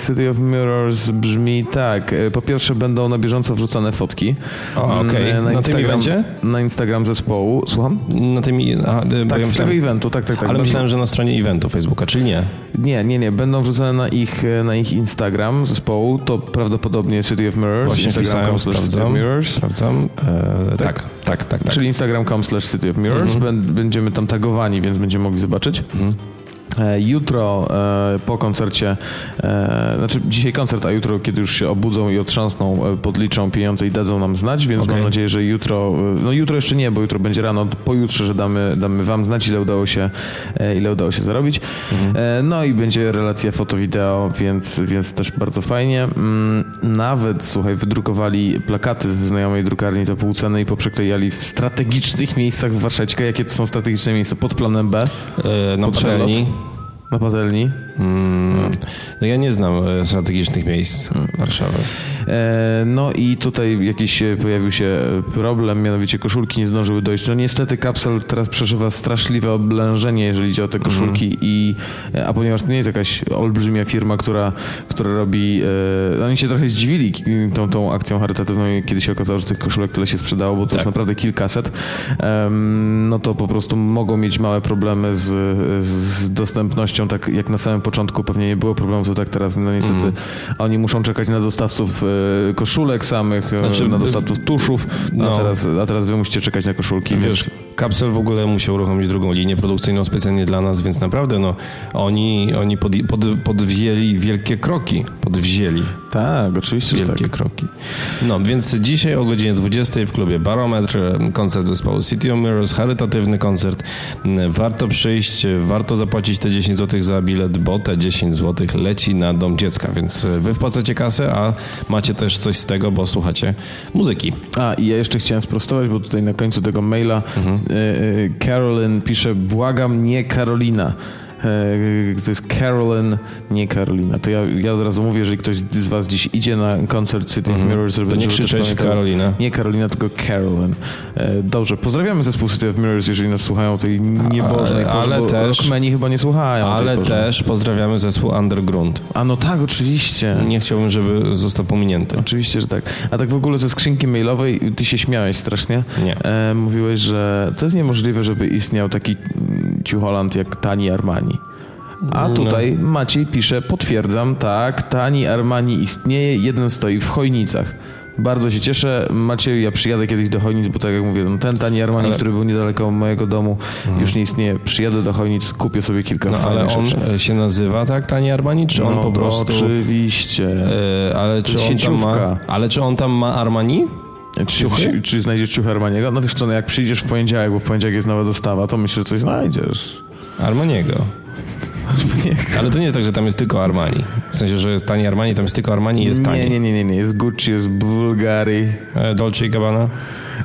City of Mirrors brzmi tak. E, Po pierwsze będą na bieżąco wrzucane fotki. O, okej. Mm, Na tym evencie? Na Instagram zespołu. Słucham? Na tym, aha, Tak, ja z tego eventu, tak, tak, tak. ale Będą- myślałem, że na stronie eventu Facebooka, czyli nie. Nie, nie, nie. Będą wrzucone na ich, e, na ich Instagram zespołu. To prawdopodobnie City of Mirrors. Właśnie Instagram.com slash City of. Mirrors. Sprawdzam. E, tak, tak, tak, tak. Czyli Instagram.com slash City of Mirrors. Mhm. Bę- Będziemy tam tagowani, więc będziemy mogli zobaczyć. E, Jutro e, po koncercie, e, znaczy dzisiaj koncert, a jutro, kiedy już się obudzą i otrząsną, e, podliczą pieniądze i dadzą nam znać, więc Okej. mam nadzieję, że jutro, e, no jutro jeszcze nie, bo jutro będzie rano, pojutrze, że damy, damy wam znać, ile udało się, e, ile udało się zarobić. E, No i będzie relacja foto-wideo, więc, więc też bardzo fajnie. Mm, Nawet, słuchaj, wydrukowali plakaty z znajomej drukarni za pół ceny i poprzeklejali w strategicznych miejscach w Warszawie. Ciekawe, jakie to są strategiczne miejsca? Pod planem B, E, na pod. Na patelni. Mm, no ja nie znam e, strategicznych miejsc Warszawy. E, No i tutaj jakiś e, pojawił się e, problem, mianowicie koszulki nie zdążyły dojść. No niestety Capsule teraz przeżywa straszliwe oblężenie, jeżeli idzie o te koszulki i e, a ponieważ to nie jest jakaś olbrzymia firma, która, która robi e, oni się trochę zdziwili tą, tą akcją charytatywną, kiedy się okazało, że tych koszulek tyle się sprzedało, bo to Tak. jest naprawdę kilkaset, em, no to po prostu mogą mieć małe problemy z, z dostępnością, tak jak na samym początku pewnie nie było problemów, to tak teraz no niestety Mhm. oni muszą czekać na dostawców koszulek samych, e, Znaczy, na dostawców tuszów, no. a, teraz, a teraz wy musicie czekać na koszulki, Wiesz, więc Kapsel w ogóle musiał uruchomić drugą linię produkcyjną specjalnie dla nas, więc naprawdę no, oni, oni pod, pod, podwzięli wielkie kroki. Podwzięli tak, oczywiście, wielkie tak. kroki. No, więc dzisiaj o godzinie 20 w klubie Barometr e, koncert zespołu City of Mirrors, charytatywny koncert. Mm, Warto przyjść, e, warto zapłacić te 10 zł za bilet, bo te 10 zł leci na dom dziecka, więc e, wy wpłacacie kasę, a macie też coś z tego, bo słuchacie muzyki. A i ja jeszcze chciałem sprostować, bo tutaj na końcu tego maila Mhm. e, e, Carolyn pisze, błagam, nie Karolina. E, To jest Carolyn, nie Karolina. To ja, ja od razu mówię, jeżeli ktoś z was dziś idzie na koncert City of Mirrors, żeby Mhm. To nie krzyczeć Karolina. Nie Karolina, tylko Carolyn. E, Dobrze, pozdrawiamy zespół City of Mirrors, jeżeli nas słuchają tej niebożnej Ale- porze, ale bo też- Rockmeni chyba nie słuchają Ale porze. też pozdrawiamy zespół Underground. A no tak, oczywiście. Nie chciałbym, żeby został pominięty. Oczywiście, że tak. A tak w ogóle ze skrzynki mailowej ty się śmiałeś strasznie. Nie. E, mówiłeś, że to jest niemożliwe, żeby istniał taki mm, ciucholand jak Tani Armani. A No. tutaj Maciej pisze, potwierdzam, tak, Tani Armani istnieje, jeden stoi w Chojnicach. Bardzo się cieszę. Maciej, ja przyjadę kiedyś do Chojnic, bo tak jak mówię, no ten Tani Armani, Ale- który był niedaleko mojego domu, już nie istnieje. Przyjadę do Chojnic, kupię sobie kilka No ale fajnych on rzeczy. e, się nazywa tak Tani Armani, czy on no, po prostu... Oczywiście. E, ale czy on tam ma... Ale czy on tam ma Armani? Czy, czy, czy znajdziesz ciuchy Armaniego? No wiesz co, no jak przyjdziesz w poniedziałek, bo w poniedziałek jest nowa dostawa, to myślę, że coś znajdziesz. Armaniego. Ale to nie jest tak, że tam jest tylko Armani. W sensie, że jest tani Armani, tam jest tylko Armani i jest tani. Nie, nie, nie, nie, nie. Jest Gucci, jest Bulgari. E, Dolce i Gabbana?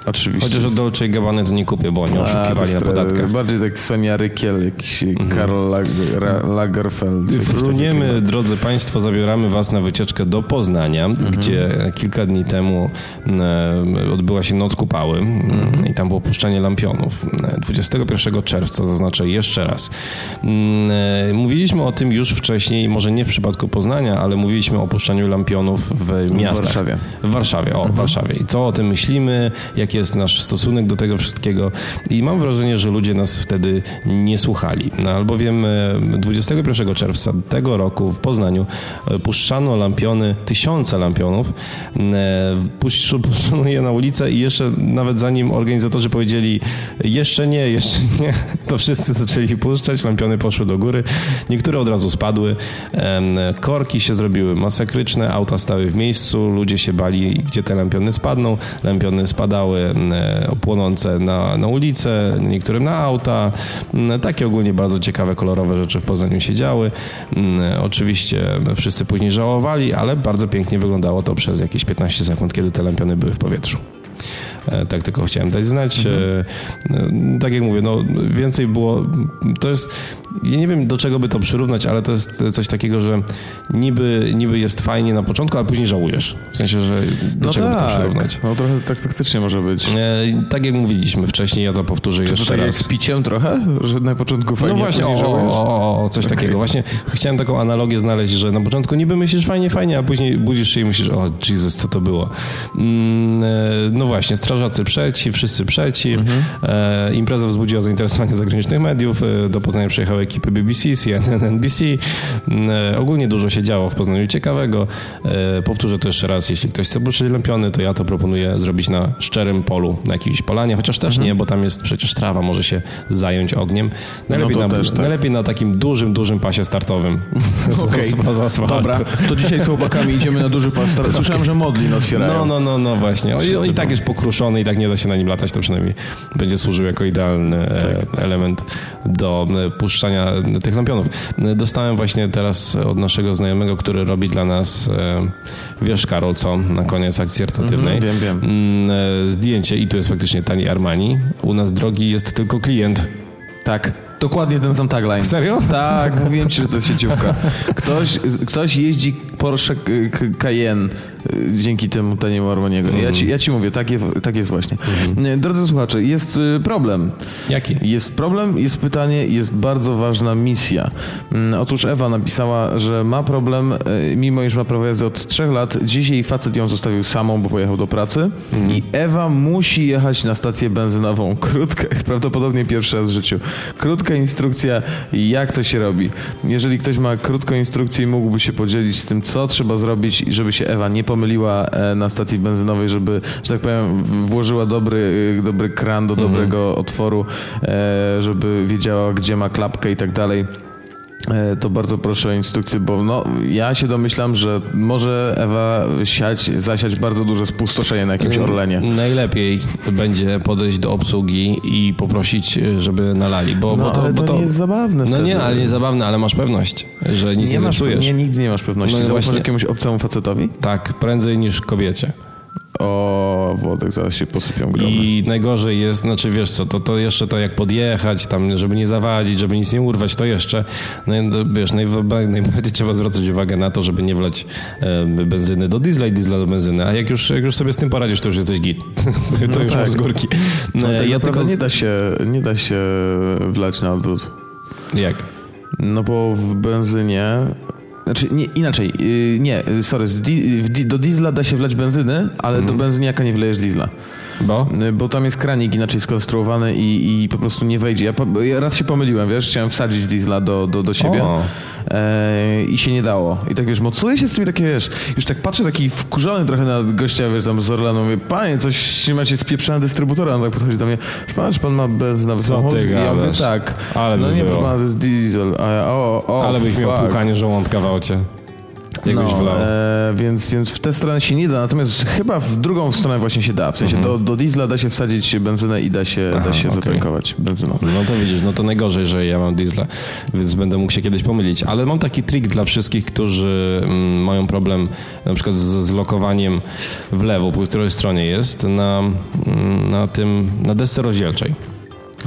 Oczywiście. Chociaż od Dolce i Gabbany to nie kupię, bo oni oszukiwali na jest podatkach. Mhm. Bardziej tak Sonia Rykiel, jakiś Karl Lag, Ra, Lagerfeld. Fruniemy, drodzy Państwo, zabieramy Was na wycieczkę do Poznania, gdzie kilka dni temu e, odbyła się Noc Kupały mm, i tam było puszczanie lampionów. E, 21 czerwca, zaznaczę jeszcze raz. Mm, e, Mówiliśmy o tym już wcześniej, może nie w przypadku Poznania, ale mówiliśmy o puszczaniu lampionów w miastach. Warszawie. W Warszawie, o, w Warszawie. I co o tym myślimy, jaki jest nasz stosunek do tego wszystkiego. I mam wrażenie, że ludzie nas wtedy nie słuchali. No, albowiem e, 21 czerwca tego roku w Poznaniu e, puszczano lampiony, tysiące lampionów. E, puszcz- <laughs> Puszczono je na ulicę i jeszcze nawet zanim organizatorzy powiedzieli jeszcze nie, jeszcze nie, <laughs> to wszyscy zaczęli puszczać, lampiony poszły do góry. Niektóre od razu spadły. Korki się zrobiły masakryczne, auta stały w miejscu, ludzie się bali, gdzie te lampiony spadną. Lampiony spadały e, płonące na, na ulicę, niektórym na auta. Takie ogólnie bardzo ciekawe, kolorowe rzeczy w Poznaniu się działy. Oczywiście wszyscy później żałowali, ale bardzo pięknie wyglądało to przez jakieś 15 sekund, kiedy te lampiony były w powietrzu. E, Tak tylko chciałem dać znać. E, Tak jak mówię, no więcej było, to jest, ja nie wiem do czego by to przyrównać, ale to jest coś takiego, że niby, niby jest fajnie na początku, ale później żałujesz. W sensie, że do No czego by to tak, przyrównać. no trochę tak faktycznie może być. Tak jak mówiliśmy wcześniej, ja to powtórzę Czy jeszcze to tak jak raz. z piciem trochę? Że na początku fajnie, No właśnie, o, później żałujesz? o, o, o, coś takiego. Właśnie chciałem taką analogię znaleźć, że na początku niby myślisz fajnie, fajnie, a później budzisz się i myślisz, o Jezus, co to było. Mm, no właśnie, strażacy przeciw, wszyscy przeciw. E, impreza wzbudziła zainteresowanie zagranicznych mediów. E, do Poznania przyjechały ekipy BBC, CNN, NBC. E, ogólnie dużo się działo w Poznaniu ciekawego. E, powtórzę to jeszcze raz, jeśli ktoś chce być lempiony, to ja to proponuję zrobić na szczerym polu, na jakiejś polanie, chociaż też nie, bo tam jest przecież trawa, może się zająć ogniem. Najlepiej, No na, też tak. najlepiej na takim dużym, dużym pasie startowym. <laughs> Okej, asfaltu. dobra, to dzisiaj z chłopakami idziemy na duży pas. <laughs> Słyszałem, że Modlin otwierają. No, no, no, no właśnie. On, on i tak jest pokruszony i tak nie da się na nim latać, to przynajmniej będzie służył jako idealny e, Tak. element do e, puszczania tych lampionów. Dostałem właśnie teraz od naszego znajomego, który robi dla nas, e, wiesz Karol, co na koniec akcji charytatywnej. Mhm, wiem, wiem. Mm, Zdjęcie i tu jest faktycznie tani Armani. U nas drogi jest tylko klient. Tak, dokładnie ten sam tagline. Serio? Tak, <laughs> mówiłem ci, że to jest sieciówka. Ktoś, ktoś jeździ Porsche Cayenne y, dzięki temu taniemu Armaniego. Ja, ci, ja ci mówię, tak jest, tak jest właśnie. Nie, Drodzy słuchacze, jest y, problem. Jaki? Jest problem, jest pytanie, jest bardzo ważna misja. Mm, Otóż Ewa napisała, że ma problem, y, mimo iż ma prawo jazdy od trzech lat, dziś jej facet ją zostawił samą, bo pojechał do pracy i Ewa musi jechać na stację benzynową. <laughs> Krótka, prawdopodobnie pierwszy raz w życiu. Krótka instrukcja, jak to się robi. Jeżeli ktoś ma krótką instrukcję i mógłby się podzielić z tym, co trzeba zrobić, żeby się Ewa nie pomyliła e, na stacji benzynowej, żeby, że tak powiem, włożyła dobry, y, dobry kran do dobrego otworu, e, żeby wiedziała, gdzie ma klapkę i tak dalej. E, To bardzo proszę o instrukcję, bo no, ja się domyślam, że może Ewa siać, zasiać bardzo duże spustoszenie na jakimś Orlenie. Najlepiej będzie podejść do obsługi i poprosić, żeby nalali, bo, No, bo to, ale bo to nie jest zabawne No wtedy. nie, ale nie zabawne, ale masz pewność, że nic nie, nie masz, zepsujesz. nie, nigdy nie masz pewności. No Zaufasz właśnie- jakiemuś obcemu facetowi? Tak, prędzej niż kobiecie. O, Włodek, zaraz się posypią gromy. I najgorzej jest, znaczy wiesz co, to, to jeszcze to jak podjechać, tam, żeby nie zawalić, żeby nic nie urwać, to jeszcze, no, wiesz, najwa- najbardziej trzeba zwracać uwagę na to, żeby nie wlać e, benzyny do diesla i diesla do benzyny, a jak już, jak już sobie z tym poradzisz, to już jesteś git. <laughs> to to już tak. masz z górki. No, E, tak ja tylko... nie, da się, nie da się wlać na odwrót. Jak? No bo w benzynie... Znaczy, nie, inaczej, yy, nie, y, sorry, di, do diesla da się wlać benzyny, ale Mhm. do benzyniaka nie wlejesz diesla. Bo? Y, Bo tam jest kranik inaczej skonstruowany i, i po prostu nie wejdzie. Ja, po, ja raz się pomyliłem, wiesz, chciałem wsadzić diesla do, do, do siebie e, i się nie dało. I tak wiesz, mocuję się z tymi takie, wiesz, już tak patrzę taki wkurzony trochę na gościa, wiesz, tam z Orlanu, mówię, panie, coś macie spieprzone dystrybutora, on tak podchodzi do mnie, pana, czy pan ma benzynowy Co samochód? ty I ja mówię, gadasz? tak. Ale no by nie, było. to jest diesel. A ja, o, o, Ale byś miał płukanie żołądka w aucie. Jakbyś No, wlał. e, więc, więc w tę stronę się nie da, natomiast chyba w drugą stronę właśnie się da. W sensie do, do diesla da się wsadzić benzynę i da się, Mhm. Aha, da się okej. zatankować benzyną. No to widzisz, no to najgorzej, że ja mam diesla, więc będę mógł się kiedyś pomylić. Ale mam taki trik dla wszystkich, którzy mm, mają problem na przykład z, z lokowaniem w lewo, po której stronie jest, na, mm, na tym, na desce rozdzielczej.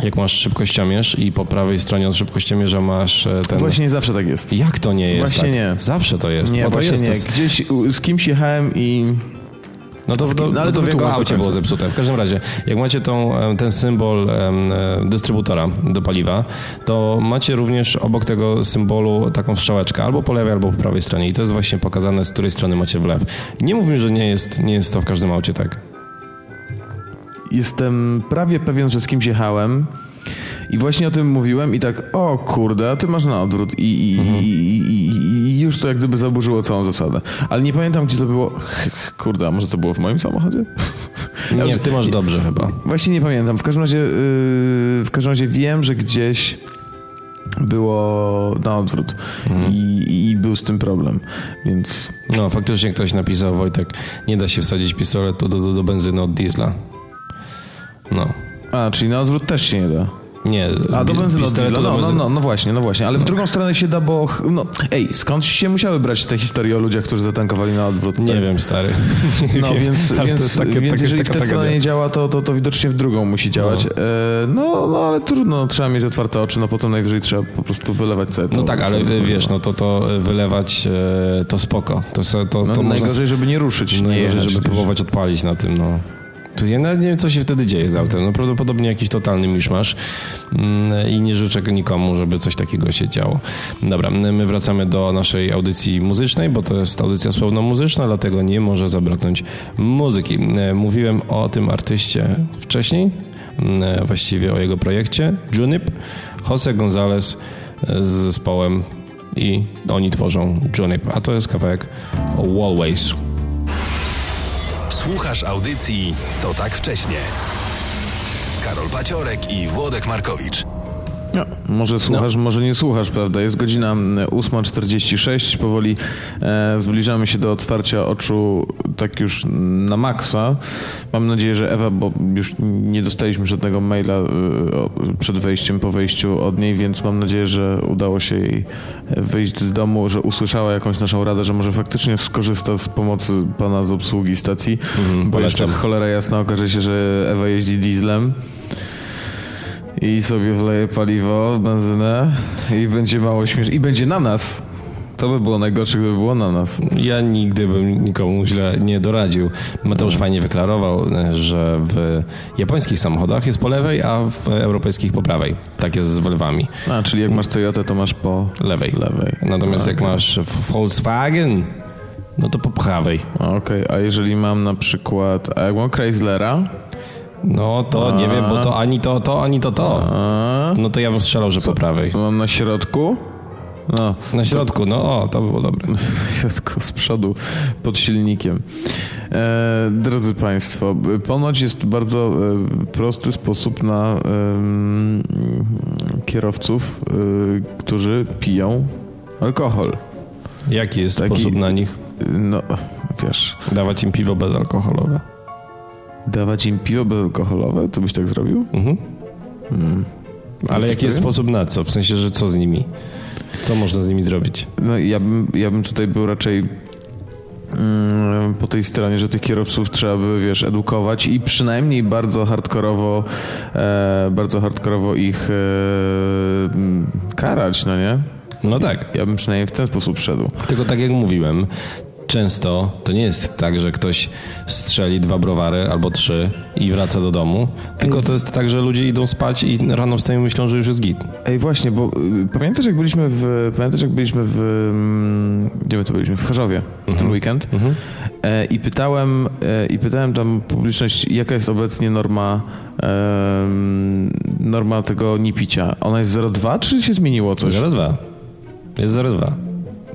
Jak masz szybkościomierz i po prawej stronie od szybkościomierza masz e, ten... Właśnie nie zawsze tak jest. Jak to nie jest Właśnie tak? nie. Zawsze to jest. Nie, bo to jest nie. Gdzieś z kimś jechałem i... No to, to, no ale no to w jego do aucie było zepsute. W każdym razie, jak macie tą, em, ten symbol e, dystrybutora do paliwa, to macie również obok tego symbolu taką strzałeczkę, albo po lewej, albo po prawej stronie. I to jest właśnie pokazane, z której strony macie wlew. Nie mów mi, że nie jest, nie jest to w każdym aucie tak. Jestem prawie pewien, że z kimś jechałem i właśnie o tym mówiłem i tak, o kurde, a ty masz na odwrót i, i, i, i, i już to jak gdyby zaburzyło całą zasadę. Ale nie pamiętam, gdzie to było. Kurde, a może to było w moim samochodzie? Nie, <laughs> ty masz dobrze chyba. Właśnie nie pamiętam. W każdym razie, yy, w każdym razie wiem, że gdzieś było na odwrót I, i był z tym problem, więc No, faktycznie ktoś napisał, Wojtek, nie da się wsadzić pistoletu do, do, do benzyny od diesla. No. a, czyli na odwrót też się nie da. Nie, A do benzyny od diesla. No, no, no, no właśnie, no właśnie. Ale w drugą stronę się da, bo... No, ej, skąd się musiały brać te historie o ludziach, którzy zatankowali na odwrót? Nie tak? wiem, stary. <laughs> Nie No wiem, więc, ale to więc, takie- więc jeżeli w tę stronę nie działa, to, to, to widocznie w drugą musi działać. No. E, No, no ale trudno, trzeba mieć otwarte oczy, no potem najwyżej trzeba po prostu wylewać całe to. No tak, ale to- wiesz, no to to wylewać e, to spoko. To, to, No, to można najgorzej, żeby nie ruszyć. nie Najgorzej, żeby próbować odpalić na tym, no. To ja nawet nie wiem, co się wtedy dzieje z autem. No prawdopodobnie jakiś totalny miszmasz mm, i nie życzę nikomu, żeby coś takiego się działo. Dobra, my wracamy do naszej audycji muzycznej, bo to jest audycja słowno-muzyczna, dlatego nie może zabraknąć muzyki. E, Mówiłem o tym artyście wcześniej, mm, właściwie o jego projekcie, Junip, Jose Gonzalez e, z zespołem i oni tworzą Junip, a to jest kawałek Wallways. Słuchasz audycji Co tak wcześnie. Karol Paciorek i Włodek Markowicz. No, może słuchasz, może nie słuchasz, prawda? Jest godzina mm, 8.46, powoli e, zbliżamy się do otwarcia oczu tak już na maksa. Mam nadzieję, że Ewa, bo już nie dostaliśmy żadnego maila e, przed wejściem, po wejściu od niej, więc mam nadzieję, że udało się jej wyjść z domu, że usłyszała jakąś naszą radę, że może faktycznie skorzysta z pomocy pana z obsługi stacji, Mhm, bo jeszcze polecam. cholera jasna okaże się, że Ewa jeździ dieslem i sobie wleje paliwo, benzynę i będzie mało śmieszne. I będzie na nas. To by było najgorsze, gdyby było na nas. Ja nigdy bym nikomu źle nie doradził. Mateusz fajnie wyklarował, że w japońskich samochodach jest po lewej, a w europejskich po prawej. Tak jest z Volvami. A, czyli jak masz Toyotę, to masz po Lewej. lewej. Natomiast jak Okej. masz Volkswagen, no to po prawej. Okej, a jeżeli mam na przykład, a jak mam Chryslera, No to nie wiem, bo to ani to, to, ani to, to. No to ja bym strzelał, że po prawej. mam na środku, no, Na środku, no o, to by było dobre. <laughs> na środku z przodu pod silnikiem. E, drodzy Państwo, ponoć jest bardzo e, prosty sposób na em, kierowców, e, którzy piją alkohol. Jaki jest Taki- sposób na nich? No, wiesz, Dawać im piwo bezalkoholowe. Dawać im piwo bezalkoholowe, to byś tak zrobił? Mhm. Ale Jesteś jaki jest sposób na co? W sensie, że co z nimi? Co można z nimi zrobić? No ja bym, ja bym tutaj był raczej mm, po tej stronie, że tych kierowców trzeba by, wiesz, edukować i przynajmniej bardzo hardkorowo, e, bardzo hardkorowo ich e, mm, karać, no nie? No tak. Ja bym przynajmniej w ten sposób szedł. Tylko tak jak mówiłem, często to nie jest tak, że ktoś strzeli dwa browary albo trzy i wraca do domu, tylko to jest tak, że ludzie idą spać i rano wstają i myślą, że już jest git. Ej, właśnie, bo y, pamiętasz jak byliśmy w, pamiętasz jak byliśmy w, mm, gdzie my to byliśmy? W Chorzowie w ten weekend e, i pytałem, e, i pytałem tam publiczność, jaka jest obecnie norma em, norma tego nipicia. Ona jest 0,2 czy się zmieniło coś? 0,2. Jest 0,2.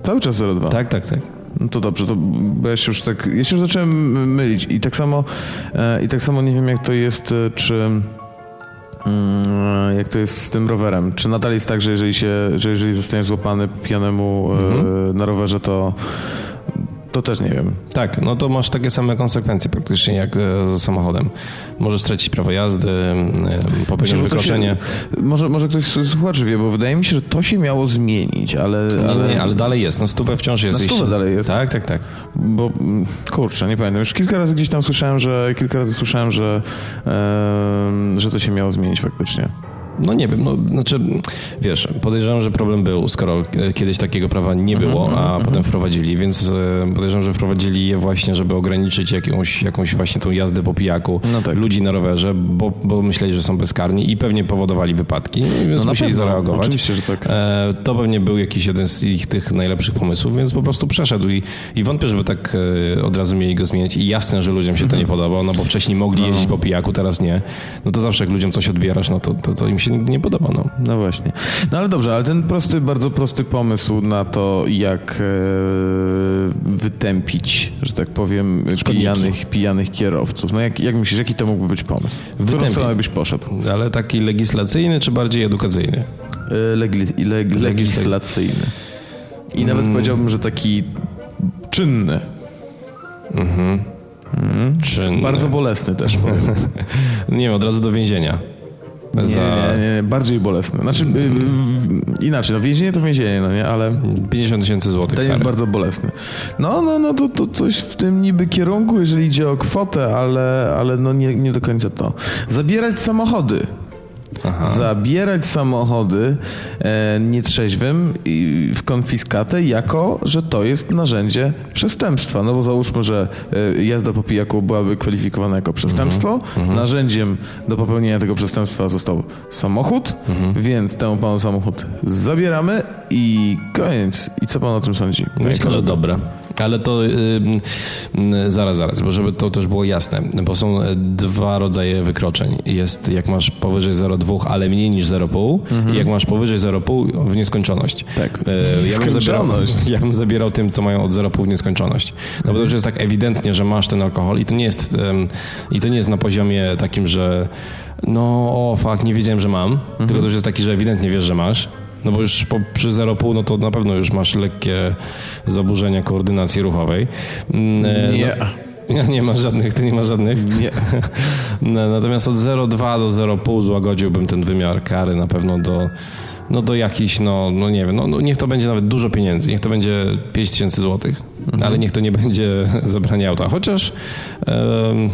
Cały czas 0,2. Tak, tak, tak. No to dobrze, to bo ja się już tak, ja się już zacząłem mylić i tak samo, e, i tak samo nie wiem jak to jest, e, czy mm, jak to jest z tym rowerem. Czy nadal jest tak, że jeżeli się, że jeżeli zostaniesz złapany pijanemu e, na rowerze, to to też nie wiem. Tak, no to masz takie same konsekwencje praktycznie jak e, z samochodem. Możesz stracić prawo jazdy, e, popełnisz wykroczenie. Się, może, może ktoś z słuchaczy wie, bo wydaje mi się, że to się miało zmienić, ale... Nie, ale... nie, ale dalej jest. Na stówę wciąż jest. Na stówę jeśli- dalej jest. Tak, tak, tak. Bo kurczę, nie pamiętam. Już kilka razy gdzieś tam słyszałem, że kilka razy słyszałem, że, em, że to się miało zmienić faktycznie. No nie wiem, no znaczy, wiesz, podejrzewam, że problem był, skoro e, kiedyś takiego prawa nie Mhm, było, a potem wprowadzili, więc e, podejrzewam, że wprowadzili je właśnie, żeby ograniczyć jakąś, jakąś właśnie tą jazdę po pijaku No tak. ludzi na rowerze, bo, bo myśleli, że są bezkarni i pewnie powodowali wypadki, więc No musieli pewno, zareagować. oczywiście, że tak. E, To pewnie był jakiś jeden z ich tych najlepszych pomysłów, więc po prostu przeszedł i, i wątpię, żeby tak od razu mieli go zmieniać i jasne, że ludziom się to nie podoba, no bo wcześniej mogli jeździć po pijaku, teraz nie. No to zawsze jak ludziom coś odbierasz, no to, to, to im się nie podoba, no. No właśnie. No ale dobrze, ale ten prosty, bardzo prosty pomysł na to, jak e, wytępić, że tak powiem, Szkodniki. pijanych, pijanych kierowców. No jak, jak myślisz, jaki to mógłby być pomysł? W którą stronę byś poszedł? Ale taki legislacyjny czy bardziej edukacyjny? E, Legli, leg, legislacyjny. I nawet powiedziałbym, że taki czynny. Czy Bardzo bolesny też powiem. <laughs> nie wiem, od razu do więzienia. Nie, za nie, nie, bardziej bolesne. Znaczy, y, y, inaczej, no więzienie to więzienie, no nie, ale 50 tysięcy złotych ten jest bardzo bolesny. No, no, no, to, to coś w tym niby kierunku, jeżeli idzie o kwotę, ale, ale no nie, nie do końca to. Zabierać samochody. Aha. Zabierać samochody e, nietrzeźwym i w konfiskatę, jako że to jest narzędzie przestępstwa. No bo załóżmy, że e, jazda po pijaku byłaby kwalifikowana jako przestępstwo. Narzędziem do popełnienia tego przestępstwa został samochód, więc temu panu samochód zabieramy i koniec. I co pan o tym sądzi? Myślę, że dobre. Ale to y, y, zaraz, zaraz, bo żeby to też było jasne, bo są e, dwa rodzaje wykroczeń. Jest jak masz powyżej 0,2, ale mniej niż 0,5 i jak masz powyżej 0,5 w nieskończoność. Tak. E, ja, bym zabierał, <laughs> ja bym zabierał tym, co mają od 0,5 w nieskończoność. No bo to już jest tak ewidentnie, że masz ten alkohol i to nie jest, i to nie jest na poziomie takim, że no o fuck, nie wiedziałem, że mam, tylko to już jest taki, że ewidentnie wiesz, że masz. No bo już po, przy 0,5 no to na pewno już masz lekkie zaburzenia koordynacji ruchowej. Mm, e, Nie. No, <laughs> nie masz żadnych, ty nie masz żadnych? Nie. <laughs> No, Natomiast od 0,2 do 0,5 złagodziłbym ten wymiar kary na pewno do, no do jakichś, no, no nie wiem, no, no niech to będzie nawet dużo pieniędzy, niech to będzie 5 tysięcy złotych, Mhm. ale niech to nie będzie <laughs> zabranie auta, chociaż em,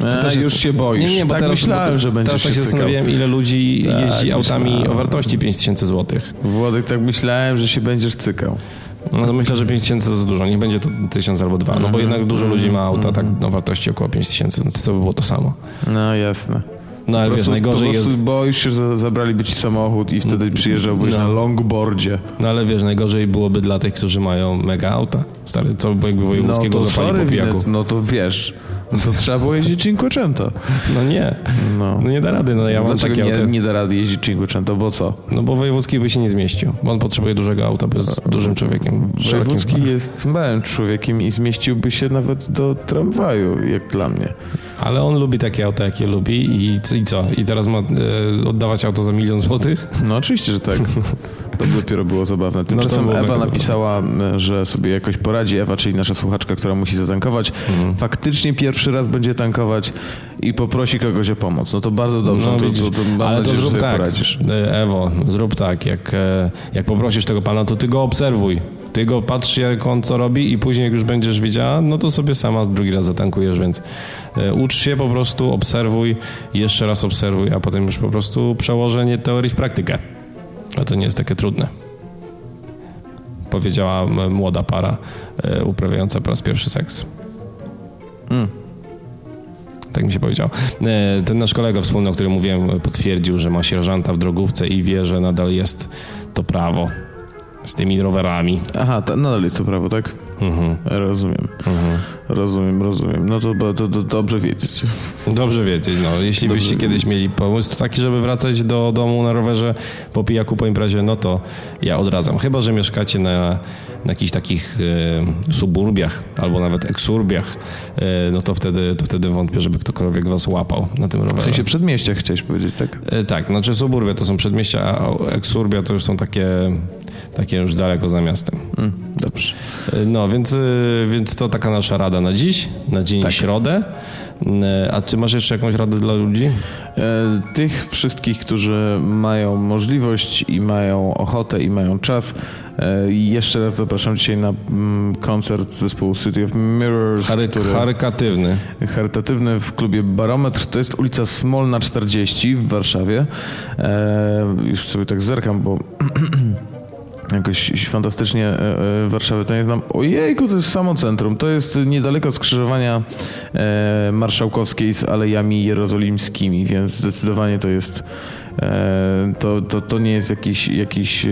to A, już się boisz. Nie, nie, bo Tak teraz, myślałem, bo że teraz tak się się cykał. zastanawiałem, ile ludzi Tak, jeździ autami myślałem. o wartości 5 tysięcy złotych. Włodek, tak myślałem, że się będziesz cykał. No to myślę, że 5 tysięcy to za dużo, niech będzie to 1000 albo 2, Mhm. no bo jednak dużo ludzi ma auta tak o wartości około 5 tysięcy, no to, to by było to samo. No jasne. No ale Po wiesz, najgorzej po jest... boisz się, że zabraliby ci samochód i wtedy przyjeżdżałbyś No. na longboardzie. No ale wiesz, najgorzej byłoby dla tych, którzy mają mega auta. Stary, co by jakby No wojewódzkiego to zapali sorry, po pijaku. Winet, no to wiesz, no to trzeba było jeździć Cinquecento. No nie, No. no nie da rady, no ja mam Dlaczego takie nie, nie da rady jeździć Cinquecento, bo co? No bo wojewódzki by się nie zmieścił, bo on potrzebuje dużego auta, bo jest dużym człowiekiem. Wojewódzki jest małym człowiekiem i zmieściłby się nawet do tramwaju, jak dla mnie. Ale on lubi takie auta, jakie lubi i, i co? I teraz ma e, oddawać auto za milion złotych? No oczywiście, że tak. To dopiero było zabawne. Tymczasem było Ewa napisała, m, że sobie jakoś poradzi. Ewa, czyli nasza słuchaczka, która musi zatankować. Mhm. Faktycznie pierwszy raz będzie tankować i poprosi kogoś o pomoc. No to bardzo dobrze. to, widzisz. to, to mam ale nadzieję, to zrób tak, poradzisz. E, Ewo, zrób tak, jak, e, jak poprosisz tego pana, to ty go obserwuj. Ty go patrz, jak on co robi i później jak już będziesz wiedziała, no to sobie sama drugi raz zatankujesz, więc e, ucz się po prostu, obserwuj, jeszcze raz obserwuj, a potem już po prostu przełożenie teorii w praktykę. A to nie jest takie trudne. Powiedziała młoda para e, uprawiająca po raz pierwszy seks. Tak mi się powiedział. E, Ten nasz kolega wspólny, o którym mówiłem, potwierdził, że ma sierżanta w drogówce i wie, że nadal jest to prawo z tymi rowerami. Aha, ta, nadal jest to prawo, tak? Mhm. Rozumiem. Rozumiem, rozumiem. No to, to, to dobrze wiedzieć. Dobrze wiedzieć, no. Jeśli Dobrze byście kiedyś mieli pomysł taki, żeby wracać do domu na rowerze po pijaku, po imprezie, no to ja odradzam. Chyba, że mieszkacie na, na jakichś takich e, suburbiach albo nawet eksurbiach, e, no to wtedy, to wtedy wątpię, żeby ktokolwiek was łapał na tym rowerze. W sensie przedmieścia chciałeś powiedzieć, tak? E, Tak, znaczy suburbia to są przedmieścia, a eksurbia to już są takie, takie już daleko za miastem. Mm, dobrze. E, No, więc, e, więc to taka nasza rada na dziś, na dzień Tak. środę. E, A czy masz jeszcze jakąś radę dla ludzi? E, Tych wszystkich, którzy mają możliwość i mają ochotę i mają czas, e, jeszcze raz zapraszam dzisiaj na mm, koncert zespołu City of Mirrors, Chary, który Charytatywny. charytatywny w klubie Barometr. To jest ulica Smolna 40 w Warszawie. E, już sobie tak zerkam, bo <clears throat> jakoś fantastycznie e, e, Warszawę to nie znam. Ojejku, to jest samo centrum. To jest niedaleko skrzyżowania e, Marszałkowskiej z Alejami Jerozolimskimi, więc zdecydowanie to jest to, to, to nie jest jakiś, jakiś e,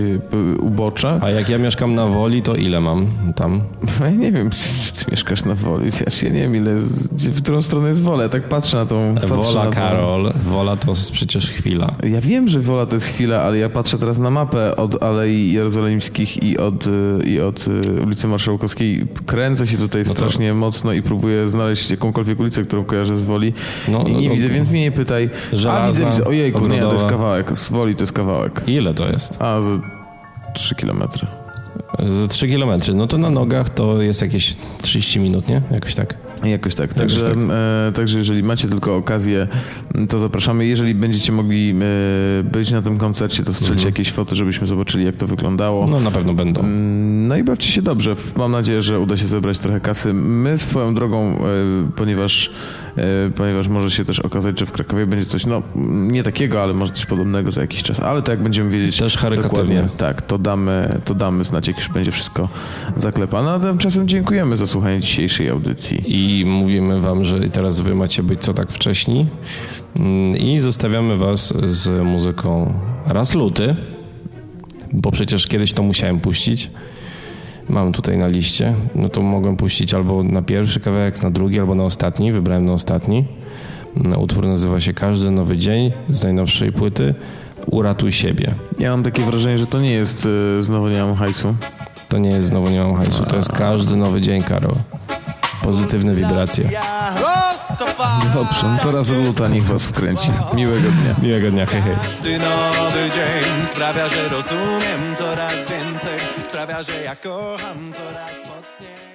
ubocze. A jak ja mieszkam na Woli, to ile mam tam? <laughs> Ja nie wiem, czy ty mieszkasz na Woli. Ja nie wiem, ile, w którą stronę jest Wola. Ja tak patrzę na tą... patrzę Wola, na tą- Karol. Wola to jest przecież chwila. Ja wiem, że Wola to jest chwila, ale ja patrzę teraz na mapę od Alei Jerozolimskich i od, y, i od ulicy Marszałkowskiej. Kręcę się tutaj No to- strasznie mocno i próbuję znaleźć jakąkolwiek ulicę, którą kojarzę z Woli. No, I nie no, widzę, więc mnie nie pytaj. A Żelazna, widzę, widzę. Ojejku, nie, to jest Ogrodowa. Kawałek. Z Woli to jest kawałek. Ile to jest? A, za 3 kilometry. Z 3 kilometry. No to na nogach to jest jakieś 30 minut, nie? Jakoś tak. Jakoś tak. Także, tak. E, także jeżeli macie tylko okazję, to zapraszamy. Jeżeli będziecie mogli e, być na tym koncercie, to strzelcie jakieś foty, żebyśmy zobaczyli, jak to wyglądało. No na pewno będą. Mm, No i bawcie się dobrze. Mam nadzieję, że uda się zebrać trochę kasy. My swoją drogą, e, ponieważ, e, ponieważ może się też okazać, że w Krakowie będzie coś, no nie takiego, ale może coś podobnego za jakiś czas. Ale to jak będziemy wiedzieć Też dokładnie, tak, to damy, to damy znać, jak już będzie wszystko zaklepane. A tymczasem dziękujemy za słuchanie dzisiejszej audycji. I mówimy wam, że teraz wy macie być co tak wcześniej. Mm, I zostawiamy was z muzyką raz luty, bo przecież kiedyś to musiałem puścić. Mam tutaj na liście. No to mogłem puścić albo na pierwszy kawałek, na drugi, albo na ostatni. Wybrałem na ostatni. Utwór nazywa się Każdy Nowy Dzień z najnowszej płyty Uratuj siebie. Ja mam takie wrażenie, że to nie jest e, znowu nie mam hajsu. To nie jest znowu nie mam hajsu, to jest każdy nowy dzień, Karol. Pozytywne wibracje. Dobrze, no to raz luta niech was wkręci. Miłego dnia. Miłego dnia, hej, hej. Każdy nowy dzień sprawia, że rozumiem coraz więcej Sprawia, że ja kocham coraz mocniej